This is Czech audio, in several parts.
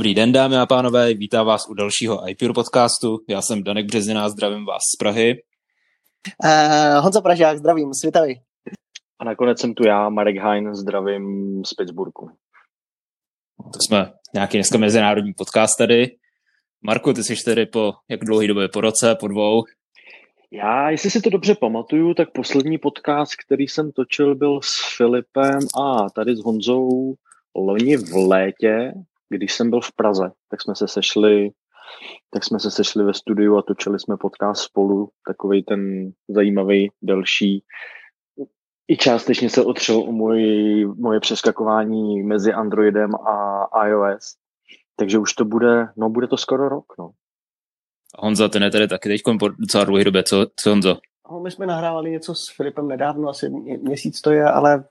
Dobrý den, dámy a pánové, vítám vás u dalšího iPure podcastu. Já jsem Danek Březina, zdravím vás z Prahy. Uh, Honza Pražák, zdravím, světavý. A nakonec jsem tu já, Marek Hein, zdravím z Pittsburghu. To jsme nějaký dneska mezinárodní podcast tady. Marku, ty jsi tady po jak dlouhý době? Po roce, po dvou? Já, jestli si to dobře pamatuju, tak poslední podcast, který jsem točil, byl s Filipem a tady s Honzou loni v létě, když jsem byl v Praze, tak jsme se sešli tak jsme se sešli ve studiu a točili jsme podcast spolu, takový ten zajímavý, delší. I částečně se otřel o můj, moje přeskakování mezi Androidem a iOS. Takže už to bude, no bude to skoro rok, no. Honza, ten je tady taky teď po docela dlouhé době, co, co Honzo? No, my jsme nahrávali něco s Filipem nedávno, asi měsíc to je, ale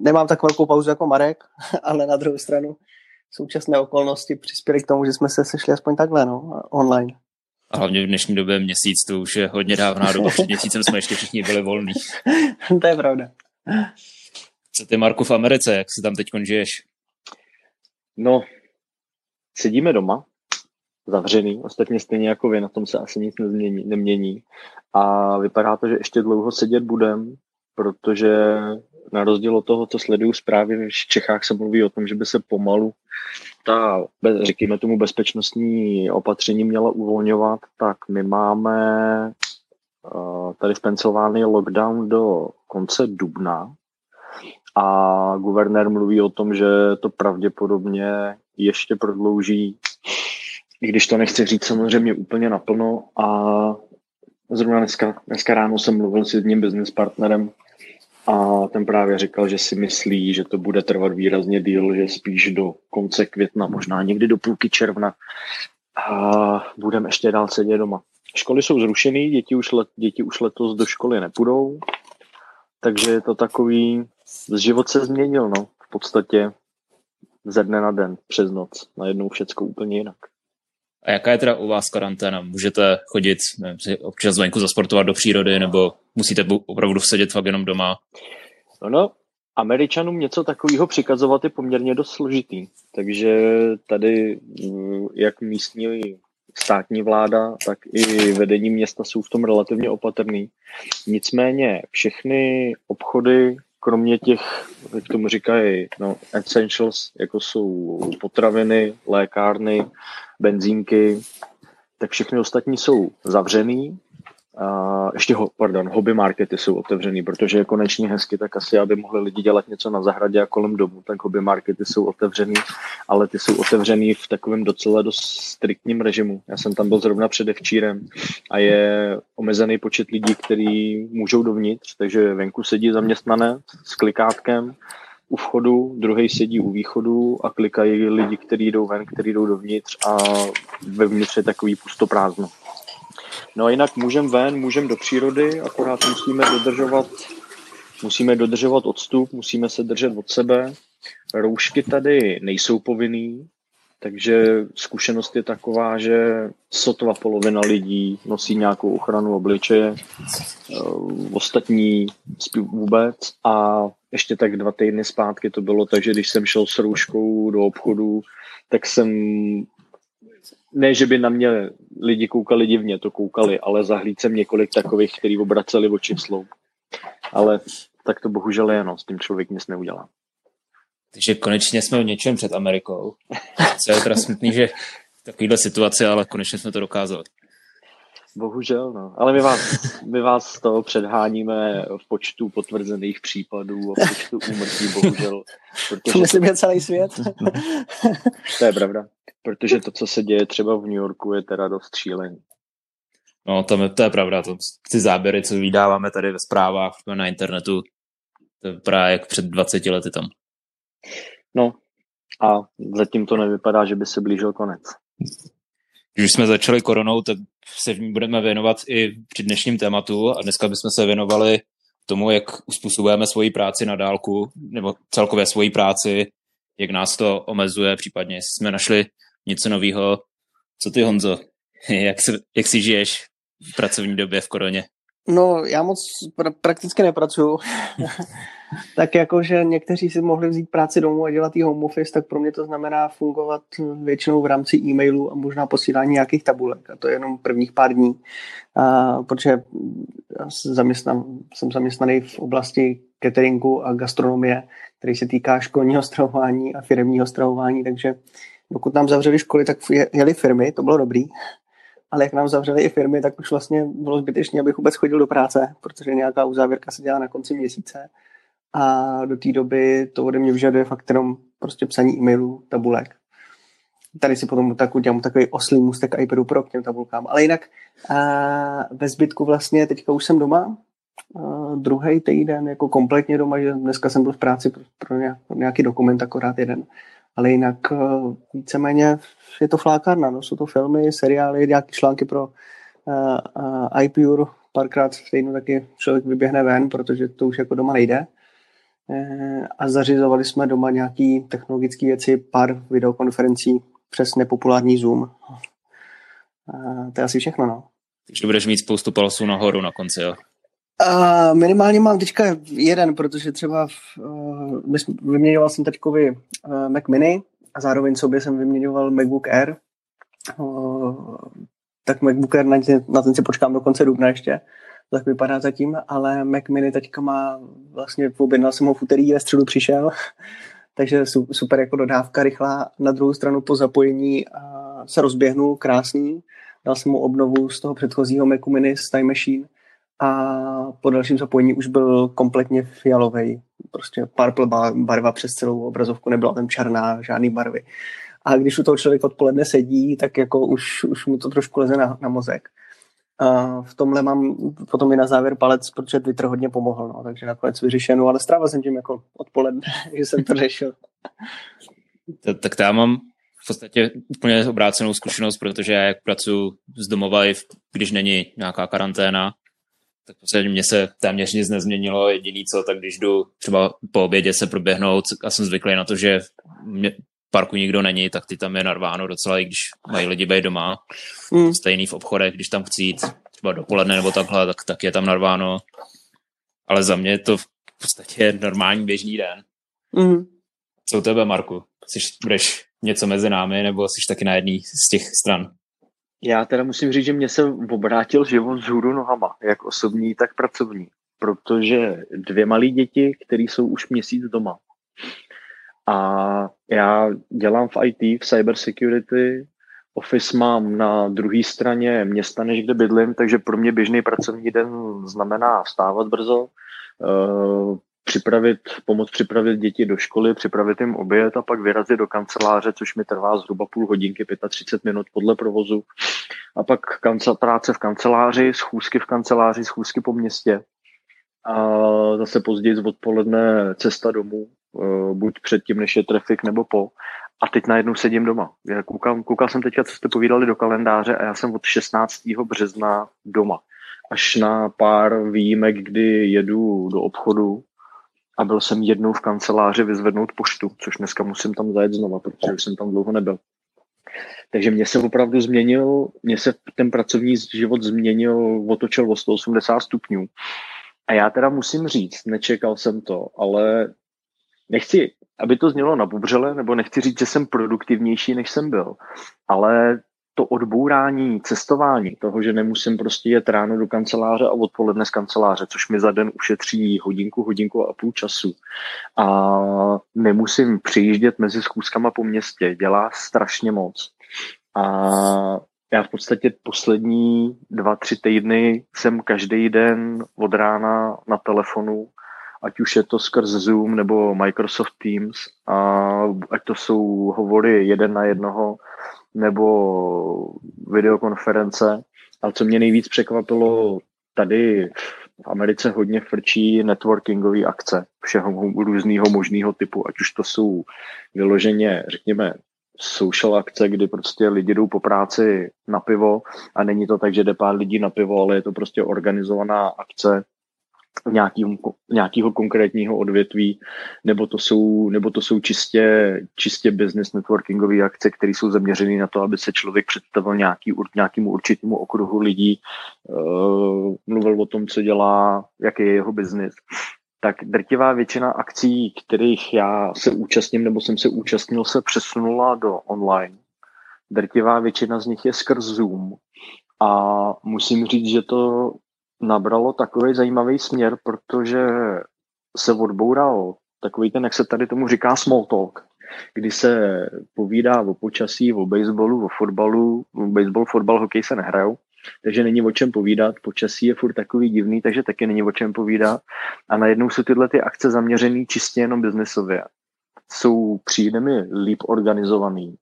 nemám tak velkou pauzu jako Marek, ale na druhou stranu současné okolnosti přispěly k tomu, že jsme se sešli aspoň takhle, no, online. A hlavně v dnešní době měsíc, to už je hodně dávná doba. Před měsícem jsme ještě všichni byli volní. to je pravda. Co ty, Marku, v Americe? Jak si tam teď žiješ? No, sedíme doma, zavřený, ostatně stejně jako vy, na tom se asi nic nezmění, nemění. A vypadá to, že ještě dlouho sedět budem, protože na rozdíl od toho, co sleduju zprávy, v Čechách se mluví o tom, že by se pomalu ta, řekněme tomu, bezpečnostní opatření měla uvolňovat, tak my máme uh, tady v Pensylvánii lockdown do konce dubna a guvernér mluví o tom, že to pravděpodobně ještě prodlouží, i když to nechci říct samozřejmě úplně naplno a zrovna dneska, dneska ráno jsem mluvil s jedním business partnerem, a ten právě říkal, že si myslí, že to bude trvat výrazně díl, že spíš do konce května, možná někdy do půlky června a budeme ještě dál sedět doma. Školy jsou zrušené, děti už, let, děti už letos do školy nepůjdou, takže je to takový, život se změnil, no, v podstatě ze dne na den, přes noc, najednou všecko úplně jinak. A jaká je teda u vás karanténa? Můžete chodit nevím, občas venku zasportovat do přírody, nebo musíte opravdu sedět fakt jenom doma? No, no Američanům něco takového přikazovat je poměrně dost složitý. Takže tady mm, jak místní státní vláda, tak i vedení města jsou v tom relativně opatrný. Nicméně všechny obchody, kromě těch, jak tomu říkají, no, essentials, jako jsou potraviny, lékárny, benzínky, tak všechny ostatní jsou zavřený. A ještě, ho, pardon, hobby markety jsou otevřený, protože je konečně hezky, tak asi, aby mohli lidi dělat něco na zahradě a kolem domu, tak hobby markety jsou otevřený, ale ty jsou otevřený v takovém docela dost striktním režimu. Já jsem tam byl zrovna předevčírem a je omezený počet lidí, kteří můžou dovnitř, takže venku sedí zaměstnanec s klikátkem, u vchodu, druhý sedí u východu a klikají lidi, kteří jdou ven, kteří jdou dovnitř a vevnitř je takový pustoprázdno. No a jinak můžeme ven, můžeme do přírody, akorát musíme dodržovat, musíme dodržovat odstup, musíme se držet od sebe. Roušky tady nejsou povinný, takže zkušenost je taková, že sotva polovina lidí nosí nějakou ochranu obličeje, eh, ostatní vůbec a ještě tak dva týdny zpátky to bylo tak, že když jsem šel s rouškou do obchodu, tak jsem ne, že by na mě lidi koukali divně, to koukali, ale zahlíd jsem několik takových, kteří obraceli oči slou. Ale tak to bohužel je, no, s tím člověk nic neudělá. Takže konečně jsme v něčem před Amerikou. Co je teda smutný, že v takovéhle situaci, ale konečně jsme to dokázali. Bohužel, no. Ale my vás, my vás z toho předháníme v počtu potvrzených případů a v počtu úmrtí, bohužel. Protože... To myslím je celý svět. to je pravda. Protože to, co se děje třeba v New Yorku, je teda dost šílený. No, to, je, to je pravda. To, ty záběry, co vydáváme tady ve zprávách na internetu, to je právě jak před 20 lety tam. No, a zatím to nevypadá, že by se blížil konec. Když jsme začali koronou, tak se v ní budeme věnovat i při dnešním tématu a dneska bychom se věnovali tomu, jak uspůsobujeme svoji práci na dálku, nebo celkově svoji práci, jak nás to omezuje, případně jestli jsme našli něco nového. Co ty, Honzo? Jak, se, jak si žiješ v pracovní době v koroně? No, já moc pra- prakticky nepracuju. tak jako, že někteří si mohli vzít práci domů a dělat jí home office, tak pro mě to znamená fungovat většinou v rámci e-mailu a možná posílání nějakých tabulek. A to je jenom prvních pár dní. A, protože zaměstnan, jsem zaměstnaný v oblasti cateringu a gastronomie, který se týká školního stravování a firmního stravování, takže pokud nám zavřeli školy, tak jeli firmy, to bylo dobrý, ale jak nám zavřeli i firmy, tak už vlastně bylo zbytečné, abych vůbec chodil do práce, protože nějaká uzávěrka se dělá na konci měsíce a do té doby to ode mě vyžaduje fakt jenom prostě psaní e-mailů, tabulek. Tady si potom tak udělám takový oslý můstek iPadu Pro k těm tabulkám. Ale jinak a ve zbytku vlastně teďka už jsem doma, druhý týden jako kompletně doma, že dneska jsem byl v práci pro, pro nějaký dokument akorát jeden. Ale jinak víceméně je to flákárna, no. jsou to filmy, seriály, nějaké články pro uh, uh, iPure, párkrát týdnu taky člověk vyběhne ven, protože to už jako doma nejde. Uh, a zařizovali jsme doma nějaké technologické věci, pár videokonferencí přes nepopulární Zoom. Uh, to je asi všechno, no. Takže budeš mít spoustu palců nahoru na konci, jo? Uh, minimálně mám teďka jeden, protože třeba v, uh, vyměňoval jsem teďkovi uh, Mac Mini a zároveň sobě jsem vyměňoval MacBook Air. Uh, tak MacBook Air na na ten si počkám do konce dubna ještě, tak vypadá zatím, ale Mac Mini teďka má, vlastně objednal jsem ho v úterý, ve středu přišel, takže super jako dodávka rychlá. Na druhou stranu po zapojení se rozběhnul krásný, dal jsem mu obnovu z toho předchozího Macu Mini z Time Machine, a po dalším zapojení už byl kompletně fialový. Prostě purple barva přes celou obrazovku, nebyla tam černá, žádný barvy. A když u toho člověk odpoledne sedí, tak jako už, už mu to trošku leze na, na mozek. A v tomhle mám potom i na závěr palec, protože Twitter hodně pomohl, no, takže nakonec vyřešeno, ale strávil jsem tím jako odpoledne, že jsem to řešil. Tak to já mám v podstatě úplně obrácenou zkušenost, protože já jak pracuji z domova, když není nějaká karanténa, tak prostě mě se téměř nic nezměnilo. Jediný co, tak když jdu třeba po obědě se proběhnout a jsem zvyklý na to, že v parku nikdo není, tak ty tam je narváno docela, i když mají lidi být doma. Mm. Stejný v obchodech, když tam chci jít třeba dopoledne nebo takhle, tak, tak je tam narváno. Ale za mě je to v podstatě normální běžný den. Mm. Co u tebe, Marku? Jsi, budeš něco mezi námi, nebo jsi taky na jedné z těch stran? Já teda musím říct, že mě se obrátil život z hůru nohama, jak osobní, tak pracovní. Protože dvě malé děti, které jsou už měsíc doma. A já dělám v IT, v cyber security, office mám na druhé straně města, než kde bydlím, takže pro mě běžný pracovní den znamená vstávat brzo, eh, připravit, pomoct připravit děti do školy, připravit jim oběd a pak vyrazit do kanceláře, což mi trvá zhruba půl hodinky, 35 minut podle provozu. A pak práce v kanceláři, schůzky v kanceláři, schůzky po městě. A zase později z odpoledne cesta domů, eh, buď předtím, než je trafik, nebo po. A teď najednou sedím doma. Já koukal, koukal jsem teďka, co jste povídali do kalendáře a já jsem od 16. března doma. Až na pár výjimek, kdy jedu do obchodu, a byl jsem jednou v kanceláři vyzvednout poštu, což dneska musím tam zajet znova, protože už jsem tam dlouho nebyl. Takže mě se opravdu změnil, mě se ten pracovní život změnil, otočil o 180 stupňů. A já teda musím říct, nečekal jsem to, ale nechci, aby to znělo na bubřele, nebo nechci říct, že jsem produktivnější, než jsem byl, ale to odbourání cestování, toho, že nemusím prostě jet ráno do kanceláře a odpoledne z kanceláře, což mi za den ušetří hodinku, hodinku a půl času. A nemusím přijíždět mezi schůzkama po městě, dělá strašně moc. A já v podstatě poslední dva, tři týdny jsem každý den od rána na telefonu, ať už je to skrz Zoom nebo Microsoft Teams, a ať to jsou hovory jeden na jednoho, nebo videokonference. Ale co mě nejvíc překvapilo, tady v Americe hodně frčí networkingové akce všeho různého možného typu, ať už to jsou vyloženě, řekněme, social akce, kdy prostě lidi jdou po práci na pivo a není to tak, že jde pár lidí na pivo, ale je to prostě organizovaná akce nějakého, nějakého konkrétního odvětví, nebo to jsou, nebo to jsou čistě, čistě business networkingové akce, které jsou zaměřené na to, aby se člověk představil nějaký, nějakému určitému okruhu lidí, uh, mluvil o tom, co dělá, jaký je jeho biznis. Tak drtivá většina akcí, kterých já se účastním nebo jsem se účastnil, se přesunula do online. Drtivá většina z nich je skrz Zoom. A musím říct, že to nabralo takový zajímavý směr, protože se odboural takový ten, jak se tady tomu říká, small talk, kdy se povídá o počasí, o baseballu, o fotbalu. Baseball, fotbal, hokej se nehrajou, takže není o čem povídat. Počasí je furt takový divný, takže taky není o čem povídat. A najednou jsou tyhle ty akce zaměřené čistě jenom biznesově. Jsou, přijde mi, líp organizovaný.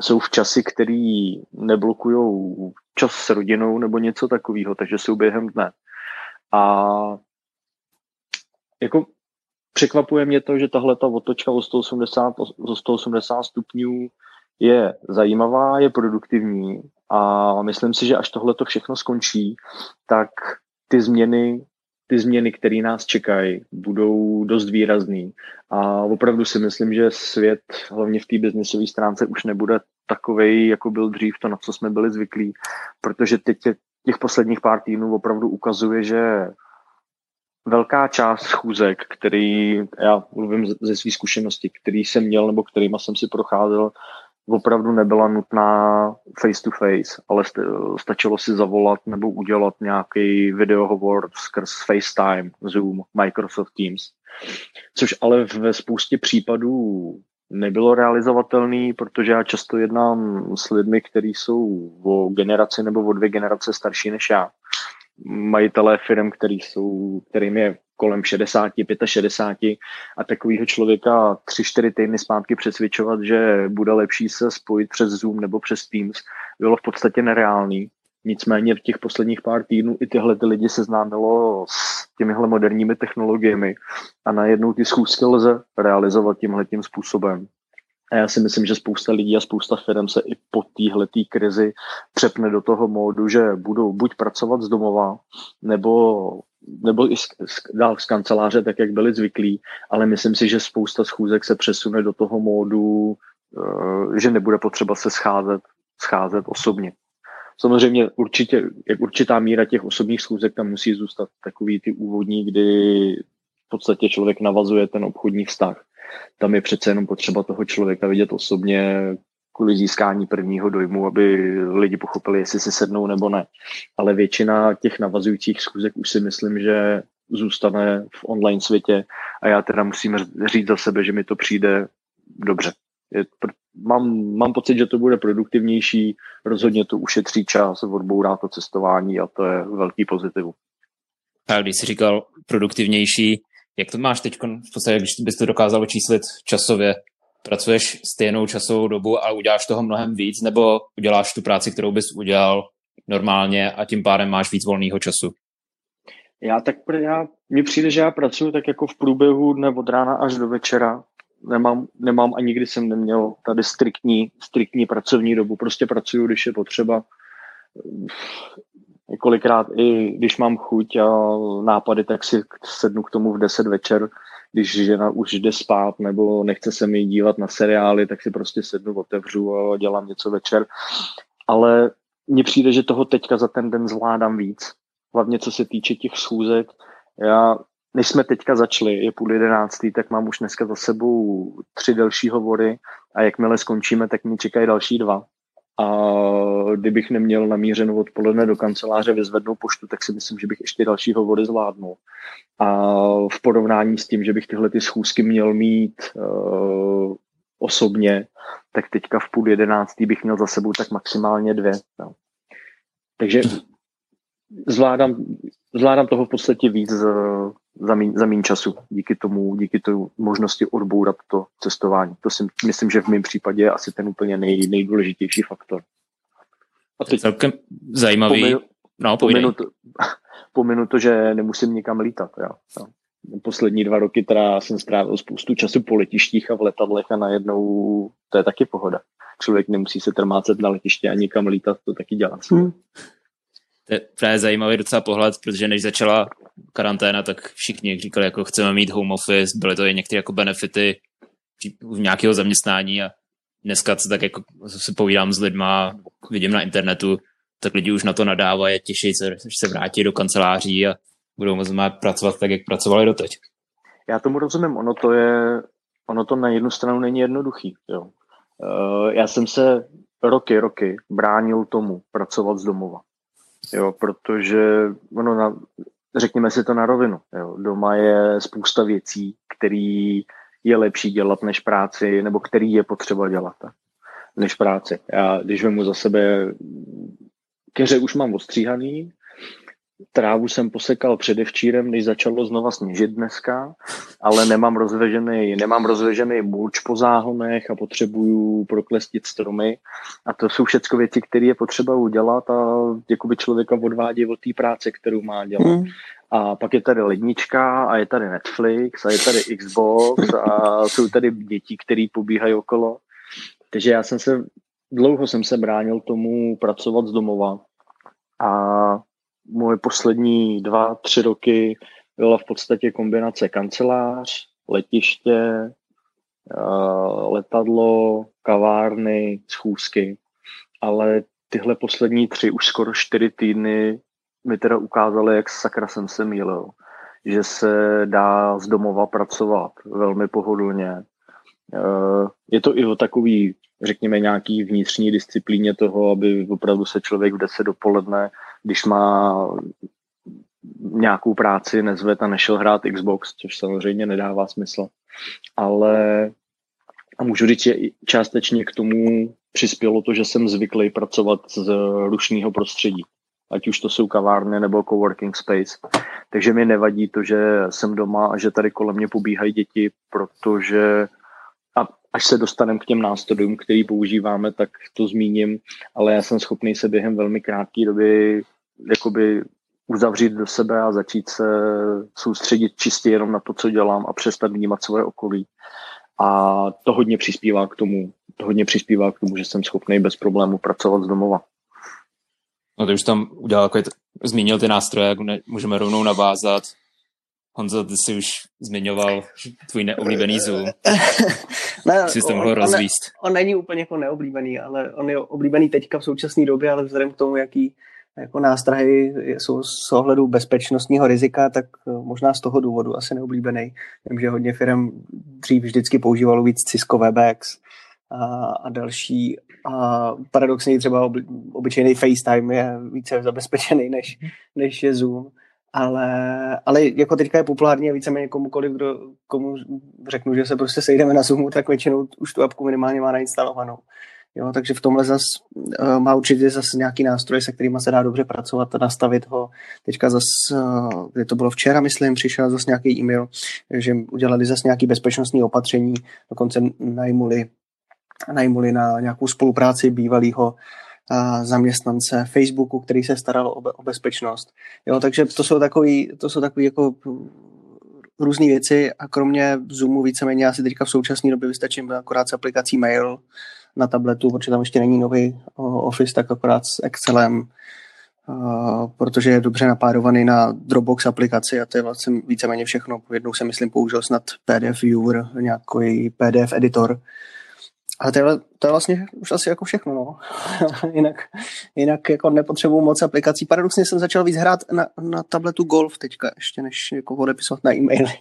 Jsou v časy, který neblokují čas s rodinou nebo něco takového, takže jsou během dne. A jako překvapuje mě to, že tahle ta otočka o 180, o 180 stupňů je zajímavá, je produktivní a myslím si, že až tohle to všechno skončí, tak ty změny, ty změny, které nás čekají, budou dost výrazný. A opravdu si myslím, že svět, hlavně v té biznesové stránce, už nebude takovej, jako byl dřív, to, na co jsme byli zvyklí, protože teď těch posledních pár týdnů opravdu ukazuje, že velká část schůzek, který, já mluvím ze své zkušenosti, který jsem měl nebo kterýma jsem si procházel, opravdu nebyla nutná face to face, ale stačilo si zavolat nebo udělat nějaký videohovor skrz FaceTime, Zoom, Microsoft Teams. Což ale ve spoustě případů nebylo realizovatelný, protože já často jednám s lidmi, kteří jsou o generaci nebo o dvě generace starší než já. Majitelé firm, který jsou, kterým je kolem 60, 65 a takového člověka 3-4 týdny zpátky přesvědčovat, že bude lepší se spojit přes Zoom nebo přes Teams, bylo v podstatě nereálný. Nicméně v těch posledních pár týdnů i tyhle ty lidi seznámilo s těmihle moderními technologiemi a najednou ty schůzky lze realizovat tímhle tím způsobem. A já si myslím, že spousta lidí a spousta firm se i po téhle krizi přepne do toho módu, že budou buď pracovat z domova, nebo, nebo i z, z, dál z kanceláře, tak jak byli zvyklí, ale myslím si, že spousta schůzek se přesune do toho módu, eh, že nebude potřeba se scházet, scházet osobně. Samozřejmě určitě, jak určitá míra těch osobních schůzek tam musí zůstat takový ty úvodní, kdy v podstatě člověk navazuje ten obchodní vztah. Tam je přece jenom potřeba toho člověka vidět osobně kvůli získání prvního dojmu, aby lidi pochopili, jestli si sednou nebo ne. Ale většina těch navazujících schůzek už si myslím, že zůstane v online světě a já teda musím říct za sebe, že mi to přijde dobře. Je, mám, mám pocit, že to bude produktivnější, rozhodně to ušetří čas, odbourá to cestování a to je velký pozitiv. A když jsi říkal produktivnější, jak to máš teď, v podstatě, když bys to dokázal číslit časově, pracuješ stejnou časovou dobu a uděláš toho mnohem víc, nebo uděláš tu práci, kterou bys udělal normálně a tím pádem máš víc volného času? Já tak, já, mně přijde, že já pracuji tak jako v průběhu dne od rána až do večera nemám, nemám a nikdy jsem neměl tady striktní, striktní pracovní dobu. Prostě pracuju, když je potřeba. Několikrát i když mám chuť a nápady, tak si sednu k tomu v 10 večer, když žena už jde spát nebo nechce se mi dívat na seriály, tak si prostě sednu, otevřu a dělám něco večer. Ale mně přijde, že toho teďka za ten den zvládám víc. Hlavně co se týče těch schůzek. Já než jsme teďka začali, je půl jedenáctý, tak mám už dneska za sebou tři delší hovory a jakmile skončíme, tak mi čekají další dva. A kdybych neměl namířenou odpoledne do kanceláře vyzvednout poštu, tak si myslím, že bych ještě další hovory zvládnul. A v porovnání s tím, že bych tyhle ty schůzky měl mít uh, osobně, tak teďka v půl jedenáctý bych měl za sebou tak maximálně dvě. No. Takže zvládám, zvládám toho v podstatě víc za méně za mín času díky tomu, díky tomu možnosti odbourat to cestování. To si myslím, že v mém případě je asi ten úplně nej, nejdůležitější faktor. A teď celkem zajímavý. Pominu, no, pominu, to, pominu to, že nemusím nikam lítat. Já, já. Poslední dva roky teda jsem strávil spoustu času po letištích a v letadlech a najednou to je taky pohoda. Člověk nemusí se trmácet na letiště a nikam lítat, to taky dělá. Hmm. To je právě zajímavý docela pohled, protože než začala karanténa, tak všichni říkali, jako chceme mít home office, byly to i některé jako benefity v nějakého zaměstnání a dneska co tak jako se povídám s lidma, vidím na internetu, tak lidi už na to nadávají a těší se, že se vrátí do kanceláří a budou moct pracovat tak, jak pracovali doteď. Já tomu rozumím, ono to je, ono to na jednu stranu není jednoduchý. Jo. Uh, já jsem se roky, roky bránil tomu pracovat z domova. Jo, protože ono na, řekněme si to na rovinu. Jo. Doma je spousta věcí, které je lepší dělat než práci, nebo který je potřeba dělat než práci. Já, když vemu za sebe, keře už mám ostříhaný, Trávu jsem posekal předevčírem, když začalo znova sněžit dneska, ale nemám rozvežený, nemám rozvežený mulč po záhonech a potřebuju proklestit stromy. A to jsou všechno věci, které je potřeba udělat a jakoby člověka odvádí od té práce, kterou má dělat. Mm. A pak je tady lednička a je tady Netflix a je tady Xbox a jsou tady děti, které pobíhají okolo. Takže já jsem se, dlouho jsem se bránil tomu pracovat z domova. A moje poslední dva, tři roky byla v podstatě kombinace kancelář, letiště, letadlo, kavárny, schůzky. Ale tyhle poslední tři, už skoro čtyři týdny mi teda ukázaly, jak sakra jsem se mýlil. Že se dá z domova pracovat velmi pohodlně. Je to i o takový, řekněme, nějaký vnitřní disciplíně toho, aby opravdu se člověk v 10 dopoledne když má nějakou práci nezvet a nešel hrát Xbox, což samozřejmě nedává smysl. Ale a můžu říct, že částečně k tomu přispělo to, že jsem zvyklý pracovat z rušního prostředí. Ať už to jsou kavárny nebo coworking space. Takže mi nevadí to, že jsem doma a že tady kolem mě pobíhají děti, protože až se dostaneme k těm nástrojům, který používáme, tak to zmíním, ale já jsem schopný se během velmi krátké doby jakoby uzavřít do sebe a začít se soustředit čistě jenom na to, co dělám a přestat vnímat svoje okolí. A to hodně přispívá k tomu, to hodně přispívá k tomu, že jsem schopný bez problému pracovat z domova. No ty už tam udělal, jako zmínil ty nástroje, jak můžeme rovnou navázat. Honzo, ty jsi už zmiňoval tvůj neoblíbený Zoom. ne, jsi to mohl rozvíst. On, on není úplně jako neoblíbený, ale on je oblíbený teďka v současné době, ale vzhledem k tomu, jaký jako nástrahy jsou z ohledu bezpečnostního rizika, tak eh, možná z toho důvodu asi neoblíbený. Vím, že hodně firm dřív vždycky používalo víc Cisco WebEx a, a další. A paradoxně třeba oby, obyčejný FaceTime je více zabezpečený než, než je Zoom. Ale, ale jako teďka je populární a víceméně komukoliv, kdo, komu řeknu, že se prostě sejdeme na Zoomu, tak většinou už tu apku minimálně má nainstalovanou. Jo, takže v tomhle zas uh, má určitě zase nějaký nástroj, se kterými se dá dobře pracovat a nastavit ho. Teďka zase, uh, kdy to bylo včera, myslím, přišel zase nějaký e-mail, že udělali zase nějaký bezpečnostní opatření, dokonce najmuli, najmuli na nějakou spolupráci bývalého uh, zaměstnance Facebooku, který se staral o, be- o bezpečnost. Jo, takže to jsou takový, to jsou takový jako různé věci a kromě Zoomu víceméně asi teďka v současné době vystačím akorát s aplikací Mail, na tabletu, protože tam ještě není nový Office, tak akorát s Excelem, protože je dobře napárovaný na Dropbox aplikaci a to je vlastně víceméně všechno. Jednou jsem, myslím, použil snad PDF Viewer, nějaký PDF editor, ale to je, to je vlastně už asi jako všechno, no. jinak, jinak jako nepotřebuji moc aplikací. Paradoxně jsem začal víc hrát na, na tabletu Golf teďka, ještě než jako odepisovat na e-maily.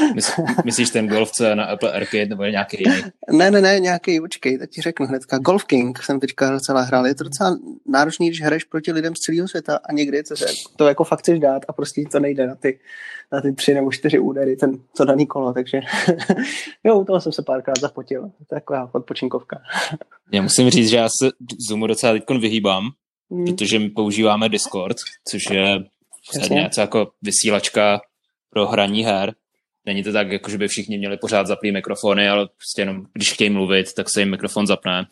Myslíš ten Golf, co je na Apple Arcade nebo nějaký jiný? ne, ne, ne, nějaký, počkej, teď ti řeknu hnedka. Golf King jsem teďka docela hrál. Je to docela náročný, když hraješ proti lidem z celého světa a někdy to, to jako fakt chceš dát a prostě to nejde na ty, na ty tři nebo čtyři údery, ten, to daný kolo, takže jo, u toho jsem se párkrát zapotil. To je taková odpočinkovka. já musím říct, že já se Zoomu docela teď vyhýbám, hmm. protože my používáme Discord, což je něco jako vysílačka pro hraní her. Není to tak, jako že by všichni měli pořád zaplý mikrofony, ale prostě jenom, když chtějí mluvit, tak se jim mikrofon zapne.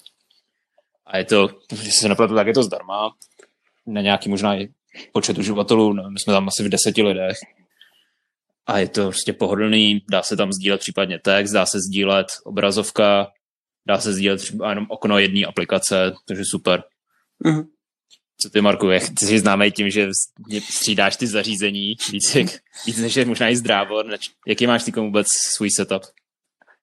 A je to, když se nepletu, tak je to zdarma. Na nějaký možná i počet uživatelů, no, my jsme tam asi v deseti lidech. A je to prostě pohodlný, dá se tam sdílet případně text, dá se sdílet obrazovka, dá se sdílet třeba jenom okno jedné aplikace, takže super. Mm-hmm. Co ty, Marku, jak ty jsi známý tím, že střídáš ty zařízení víc, jak, víc než je možná i zdrávo. Jaký máš ty vůbec svůj setup?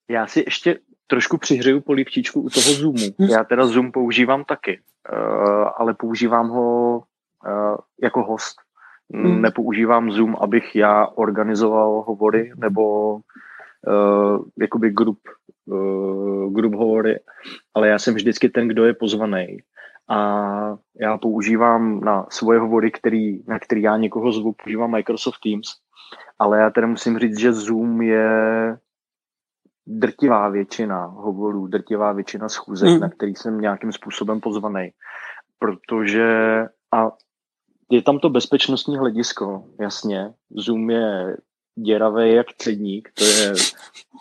Já si ještě trošku přihřeju polivčičku u toho Zoomu. Já teda Zoom používám taky, uh, ale používám ho uh, jako host. Hmm. Nepoužívám Zoom, abych já organizoval hovory nebo uh, jakoby grup, uh, grup hovory, ale já jsem vždycky ten, kdo je pozvaný. A já používám na svoje hovory, který, na který já někoho zvu, používám Microsoft Teams, ale já teda musím říct, že Zoom je drtivá většina hovorů, drtivá většina schůzek, mm. na který jsem nějakým způsobem pozvaný. Protože a je tam to bezpečnostní hledisko, jasně. Zoom je děravý jak cedník, to je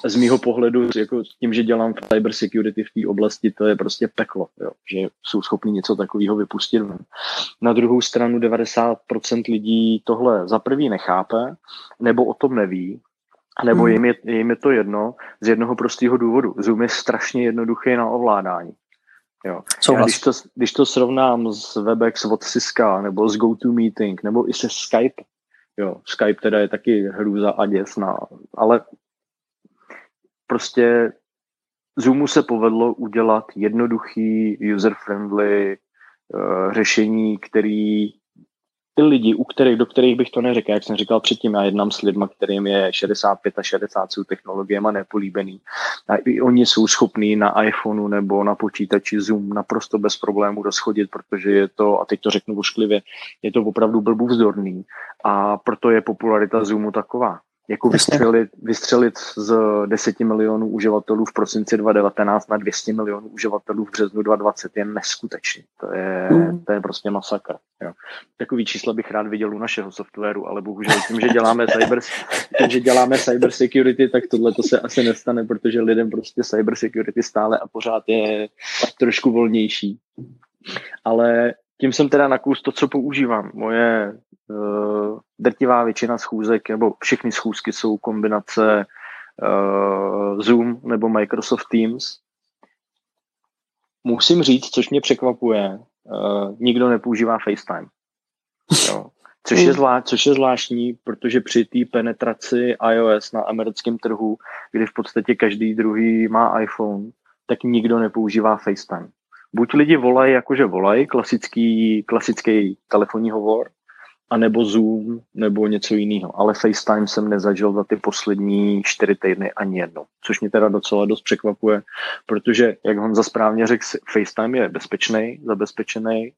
z mýho pohledu, jako tím, že dělám v cyber security v té oblasti, to je prostě peklo, jo, že jsou schopni něco takového vypustit ven. Na druhou stranu 90% lidí tohle za prvý nechápe, nebo o tom neví, nebo hmm. jim, je, jim je to jedno z jednoho prostého důvodu. Zoom je strašně jednoduchý na ovládání. Jo. Já, když, to, když to srovnám s Webex od Cisco, nebo s GoToMeeting, nebo i se Skype, jo, Skype teda je taky hrůza a děsná, ale prostě Zoomu se povedlo udělat jednoduchý, user-friendly uh, řešení, který ty lidi, u kterých, do kterých bych to neřekl, jak jsem říkal předtím, já jednám s lidmi, kterým je 65 a 60, jsou technologiemi nepolíbený. A i oni jsou schopní na iPhoneu nebo na počítači Zoom naprosto bez problémů rozchodit, protože je to, a teď to řeknu vošklivě, je to opravdu blbů vzdorný. A proto je popularita Zoomu taková. Jako vystřelit, vystřelit z 10 milionů uživatelů v prosinci 2019 na 200 milionů uživatelů v březnu 2020 je neskutečný. To je, mm. to je prostě masakr. Jo. Takový čísla bych rád viděl u našeho softwaru, ale bohužel tím, že děláme cyber, tím, že děláme cyber security, tak tohle to se asi nestane, protože lidem prostě cyber security stále a pořád je trošku volnější. Ale tím jsem teda nakus to, co používám. Moje uh, drtivá většina schůzek, nebo všechny schůzky jsou kombinace uh, Zoom nebo Microsoft Teams. Musím říct, což mě překvapuje, uh, nikdo nepoužívá FaceTime. Jo. Což je, zvlá, což je zvláštní, protože při té penetraci iOS na americkém trhu, kdy v podstatě každý druhý má iPhone, tak nikdo nepoužívá FaceTime. Buď lidi volají, jakože volají, klasický, klasický telefonní hovor, anebo Zoom, nebo něco jiného. Ale FaceTime jsem nezažil za ty poslední čtyři týdny ani jedno, což mě teda docela dost překvapuje, protože, jak Honza správně řekl, FaceTime je bezpečný, zabezpečený,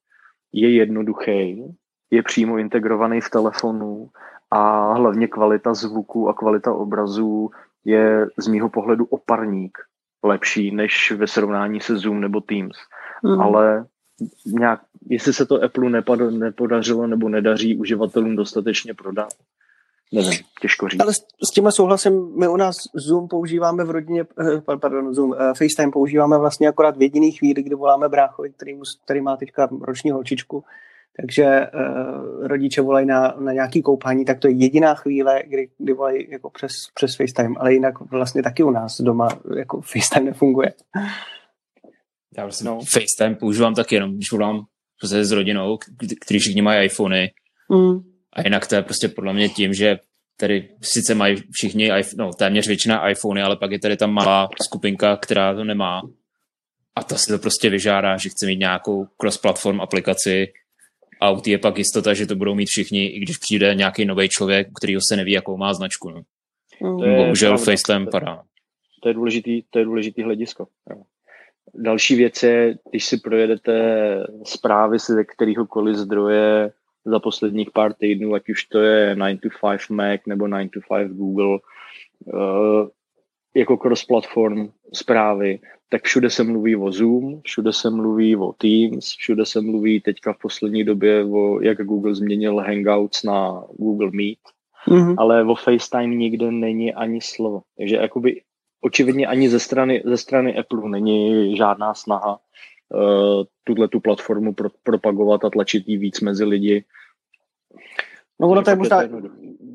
je jednoduchý, je přímo integrovaný v telefonu a hlavně kvalita zvuku a kvalita obrazů je z mýho pohledu oparník lepší než ve srovnání se Zoom nebo Teams. Mm. Ale nějak, jestli se to Apple nepad, nepodařilo nebo nedaří uživatelům dostatečně prodat, nevím, těžko říct. Ale s, s tímhle souhlasem, my u nás Zoom používáme v rodině, eh, pardon, Zoom, uh, FaceTime používáme vlastně akorát v jediný chvíli, kdy voláme bráchovi, který, který má teďka roční holčičku, takže uh, rodiče volají na, na nějaký koupání, tak to je jediná chvíle, kdy, kdy volají jako přes, přes FaceTime, ale jinak vlastně taky u nás doma jako FaceTime nefunguje. Já vlastně no. FaceTime používám taky jenom, když volám prostě s rodinou, kteří všichni mají iPhony. Mm. A jinak to je prostě podle mě tím, že tady sice mají všichni, no téměř většina iPhony, ale pak je tady ta malá skupinka, která to nemá. A ta si to prostě vyžádá, že chce mít nějakou cross-platform aplikaci. A u je pak jistota, že to budou mít všichni, i když přijde nějaký nový člověk, kterýho se neví, jakou má značku. No. Mm. Bohužel FaceTime padá. To je důležitý, to je důležitý hledisko. Jo. Další věc je, když si projedete zprávy ze kteréhokoliv zdroje za posledních pár týdnů, ať už to je 9 to 5 Mac nebo 9 to 5 Google, uh, jako cross-platform zprávy, tak všude se mluví o Zoom, všude se mluví o Teams, všude se mluví teďka v poslední době o, jak Google změnil Hangouts na Google Meet, mm-hmm. ale o FaceTime nikde není ani slovo. Takže jakoby očividně ani ze strany, ze strany Apple není žádná snaha uh, tuhle tu platformu pro, propagovat a tlačit ji víc mezi lidi. No ono to je možná,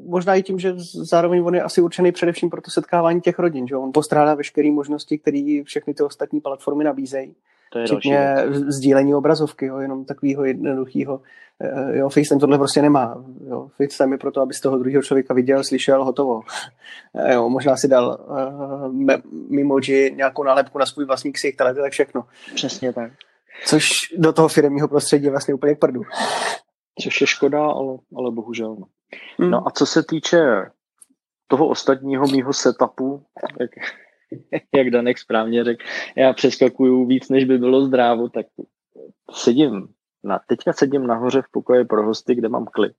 možná i tím, že zároveň on je asi určený především pro to setkávání těch rodin, že on postrádá veškeré možnosti, které všechny ty ostatní platformy nabízejí. To je Včetně sdílení obrazovky, jo, jenom takového jednoduchého. Eh, jo, FaceTime tohle prostě nemá. Jo. FaceTime je proto, abys toho druhého člověka viděl, slyšel, hotovo. Eh, jo, možná si dal uh, mimoji nějakou nálepku na svůj vlastní ksich, ale to je tak všechno. Přesně tak. Což do toho firmního prostředí je vlastně úplně k prdu. Což je škoda, ale, ale bohužel. No. Hmm. no a co se týče toho ostatního mýho setupu, jak, jak Danek správně řekl, já přeskakuju víc, než by bylo zdrávo, tak sedím, na, teďka sedím nahoře v pokoji pro hosty, kde mám klid.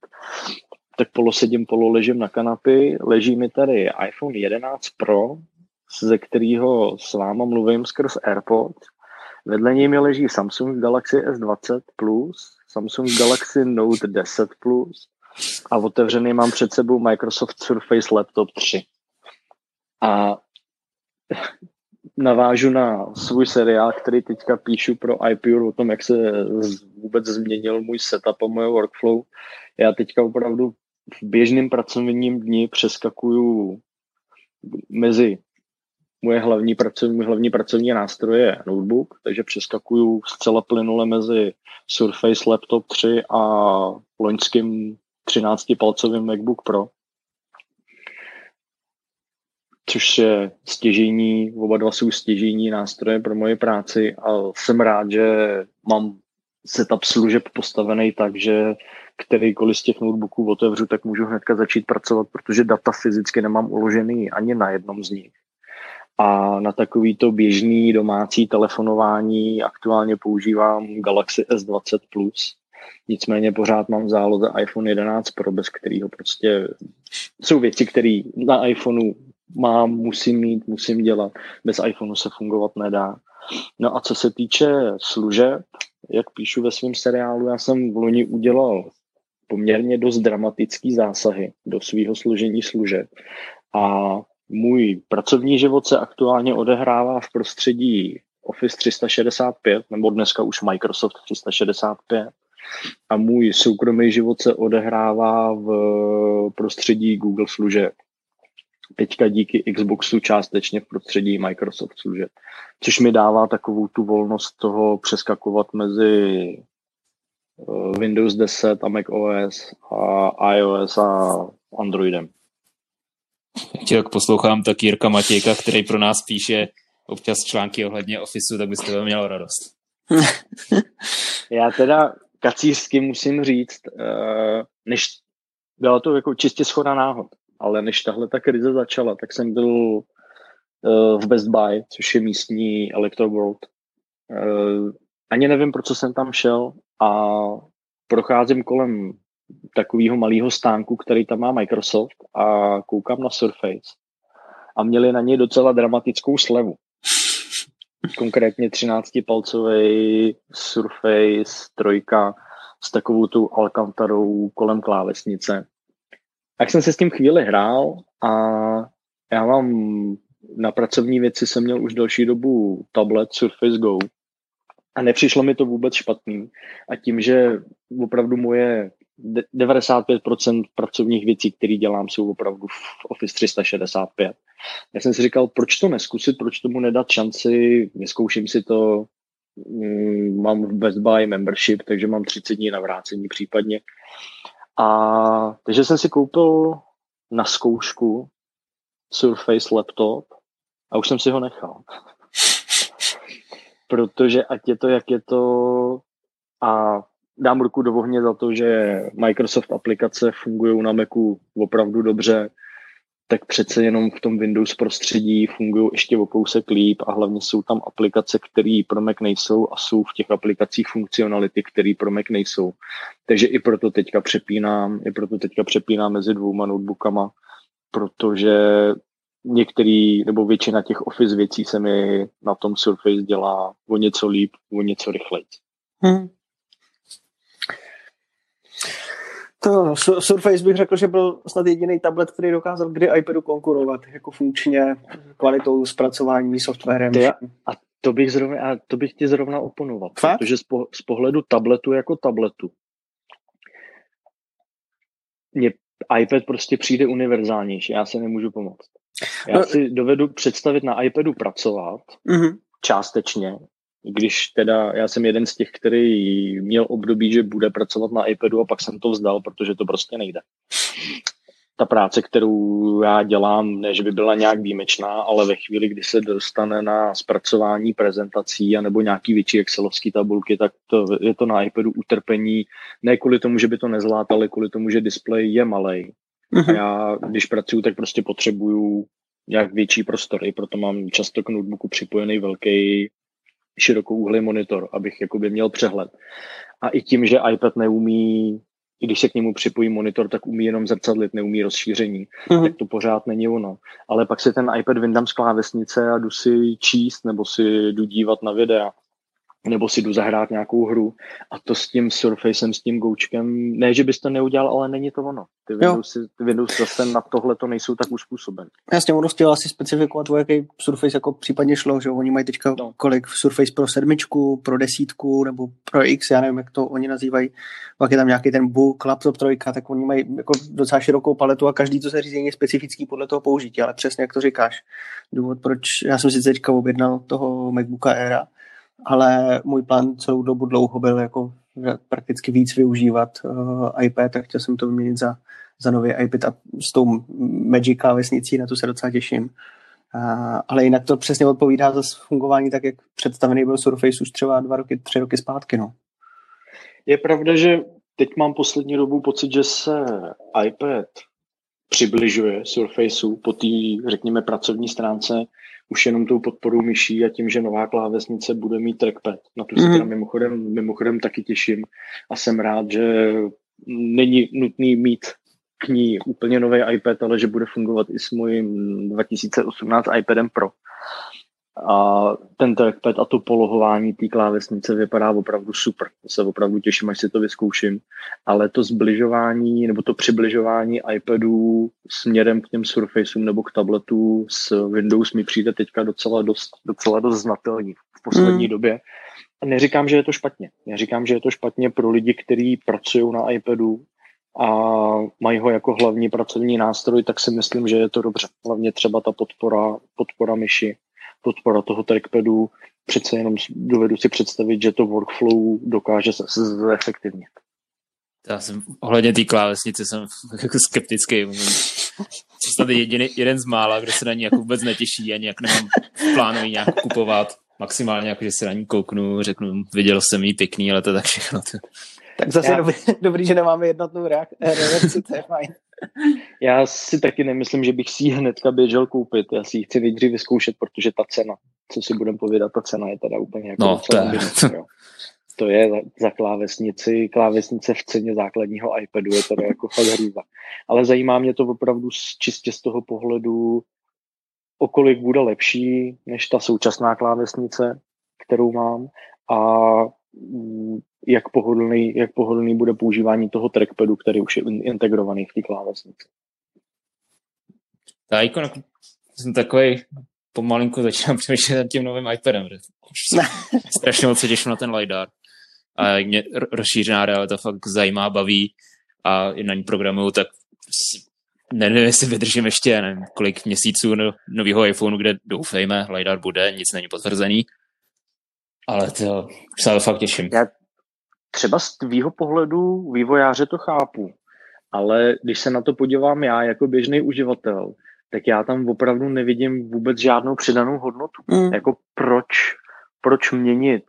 Tak polo sedím, polo ležím na kanapy, leží mi tady iPhone 11 Pro, ze kterého s váma mluvím skrz AirPods. Vedle něj mi leží Samsung Galaxy S20 Plus, Samsung Galaxy Note 10 Plus a otevřený mám před sebou Microsoft Surface Laptop 3. A navážu na svůj seriál, který teďka píšu pro iPure o tom, jak se vůbec změnil můj setup a moje workflow. Já teďka opravdu v běžným pracovním dni přeskakuju mezi moje hlavní pracovní, můj hlavní pracovní nástroj je notebook, takže přeskakuju zcela plynule mezi Surface Laptop 3 a loňským 13-palcovým MacBook Pro což je stěžení, oba dva jsou stěžení nástroje pro moje práci a jsem rád, že mám setup služeb postavený tak, že kterýkoliv z těch notebooků otevřu, tak můžu hnedka začít pracovat, protože data fyzicky nemám uložený ani na jednom z nich. A na takovýto běžný domácí telefonování aktuálně používám Galaxy S20 Plus. Nicméně pořád mám v záloze iPhone 11 Pro, bez kterého prostě jsou věci, které na iPhoneu mám, musím mít, musím dělat. Bez iPhoneu se fungovat nedá. No a co se týče služeb, jak píšu ve svém seriálu, já jsem v loni udělal poměrně dost dramatický zásahy do svého složení služeb. A můj pracovní život se aktuálně odehrává v prostředí Office 365, nebo dneska už Microsoft 365. A můj soukromý život se odehrává v prostředí Google služeb teďka díky Xboxu částečně v prostředí Microsoft služeb. Což mi dává takovou tu volnost toho přeskakovat mezi eh, Windows 10 a Mac OS a iOS a Androidem. Jak poslouchám, tak Jirka Matějka, který pro nás píše občas články ohledně Officeu, tak byste měl radost. Já teda kacířsky musím říct, eh, než byla to jako čistě schoda náhod ale než tahle ta krize začala, tak jsem byl uh, v Best Buy, což je místní Electroworld. Uh, ani nevím, pro co jsem tam šel a procházím kolem takového malého stánku, který tam má Microsoft a koukám na Surface a měli na něj docela dramatickou slevu. Konkrétně 13-palcový Surface trojka s takovou tu Alcantarou kolem klávesnice tak jsem se s tím chvíli hrál a já mám na pracovní věci jsem měl už další dobu tablet Surface Go a nepřišlo mi to vůbec špatný. A tím, že opravdu moje 95% pracovních věcí, které dělám, jsou opravdu v Office 365. Já jsem si říkal, proč to neskusit, proč tomu nedat šanci, neskouším si to, mm, mám v Best Buy membership, takže mám 30 dní na vrácení případně. A takže jsem si koupil na zkoušku Surface laptop a už jsem si ho nechal. Protože ať je to, jak je to a dám ruku do ohně za to, že Microsoft aplikace fungují na Macu opravdu dobře, tak přece jenom v tom Windows prostředí fungují ještě o kousek líp a hlavně jsou tam aplikace, které pro Mac nejsou a jsou v těch aplikacích funkcionality, které pro Mac nejsou. Takže i proto teďka přepínám, i proto teďka přepínám mezi dvouma notebookama, protože některý nebo většina těch Office věcí se mi na tom Surface dělá o něco líp, o něco rychleji. Hmm. To Surface bych řekl, že byl snad jediný tablet, který dokázal kdy iPadu konkurovat jako funkčně, kvalitou zpracování, softwarem. Ty, a to bych, zrovna, a to bych ti zrovna oponoval, Fakt? protože z, po, z pohledu tabletu jako tabletu mně iPad prostě přijde univerzálnější, já se nemůžu pomoct. Já no, si dovedu představit na iPadu pracovat mm-hmm. částečně, když teda já jsem jeden z těch, který měl období, že bude pracovat na iPadu a pak jsem to vzdal, protože to prostě nejde. Ta práce, kterou já dělám, ne, že by byla nějak výjimečná, ale ve chvíli, kdy se dostane na zpracování prezentací nebo nějaký větší excelovský tabulky, tak to, je to na iPadu utrpení, ne kvůli tomu, že by to nezvládl, ale kvůli tomu, že displej je malý. A mhm. já, když pracuji, tak prostě potřebuju nějak větší prostor. I proto mám často k notebooku připojený velký širokouhlý monitor, abych jakoby měl přehled. A i tím, že iPad neumí, i když se k němu připojí monitor, tak umí jenom zrcadlit, neumí rozšíření, mm-hmm. tak to pořád není ono. Ale pak si ten iPad vyndám z klávesnice a jdu si číst nebo si jdu dívat na videa nebo si jdu zahrát nějakou hru a to s tím Surfacem, s tím goučkem, ne, že bys to neudělal, ale není to ono. Ty Windowsy, ty Windows zase na tohle to nejsou tak uspůsoben. Jasně, ono chtěl asi specifikovat, o jaký Surface jako případně šlo, že oni mají teďka no. kolik Surface pro sedmičku, pro desítku nebo pro X, já nevím, jak to oni nazývají, pak je tam nějaký ten book, laptop trojka, tak oni mají jako docela širokou paletu a každý to zařízení je specifický podle toho použití, ale přesně jak to říkáš. Důvod, proč já jsem si teďka objednal toho MacBooka Aira, ale můj plán celou dobu dlouho byl jako prakticky víc využívat uh, iPad, tak chtěl jsem to vyměnit za, za nový iPad a s tou Magic vesnicí, na to se docela těším. Uh, ale jinak to přesně odpovídá za fungování tak, jak představený byl Surface už třeba dva roky, tři roky zpátky. No. Je pravda, že teď mám poslední dobu pocit, že se iPad přibližuje Surfaceu po té, řekněme, pracovní stránce už jenom tou podporou myší a tím, že nová klávesnice bude mít trackpad. Na tu se mm. teda mimochodem, mimochodem taky těším a jsem rád, že není nutný mít k ní úplně nový iPad, ale že bude fungovat i s mojím 2018 iPadem Pro. A ten trackpad a to polohování té klávesnice vypadá opravdu super. To se opravdu těším, až si to vyzkouším. Ale to zbližování nebo to přibližování iPadů směrem k těm Surfaceům nebo k tabletu s Windows mi přijde teďka docela dost, docela dost znatelný v poslední mm. době. A neříkám, že je to špatně. Neříkám, že je to špatně pro lidi, kteří pracují na iPadu a mají ho jako hlavní pracovní nástroj, tak si myslím, že je to dobře. Hlavně třeba ta podpora, podpora myši podpora toho trackpadu, přece jenom dovedu si představit, že to workflow dokáže zefektivnit. Já jsem ohledně té klávesnice jsem jako skeptický. Jsem jediný, jeden z mála, kdo se na ní jako vůbec netěší a nějak nemám plánový nějak kupovat. Maximálně jako, že se na ní kouknu, řeknu, viděl jsem jí pěkný, ale to tak všechno. Tak zase Já... dobrý, dobrý, že nemáme jednotnou reakci, to je fajn. Já si taky nemyslím, že bych si ji hnedka běžel koupit. Já si ji chci nejdřív vyzkoušet, protože ta cena, co si budeme povědat, ta cena je teda úplně jako no, to, je. to je za, za klávesnici, klávesnice v ceně základního iPadu, je to jako fakt hrůza. Ale zajímá mě to opravdu čistě z toho pohledu, okolik bude lepší než ta současná klávesnice, kterou mám a mm, jak pohodlný, jak pohodlný bude používání toho trackpadu, který už je integrovaný v té klávesnici. Ta ikona, jsem takový pomalinku začínám přemýšlet nad tím novým iPadem. Strašně moc se těším na ten LiDAR. A mě rozšířená realita fakt zajímá, baví a na ní programuju, tak nevím, jestli vydržím ještě nevím, kolik měsíců no, nového iPhoneu, kde doufejme, LiDAR bude, nic není potvrzený. Ale to se fakt těším. Já, třeba z tvýho pohledu vývojáře to chápu, ale když se na to podívám já jako běžný uživatel, tak já tam opravdu nevidím vůbec žádnou přidanou hodnotu. Mm. Jako proč, proč měnit,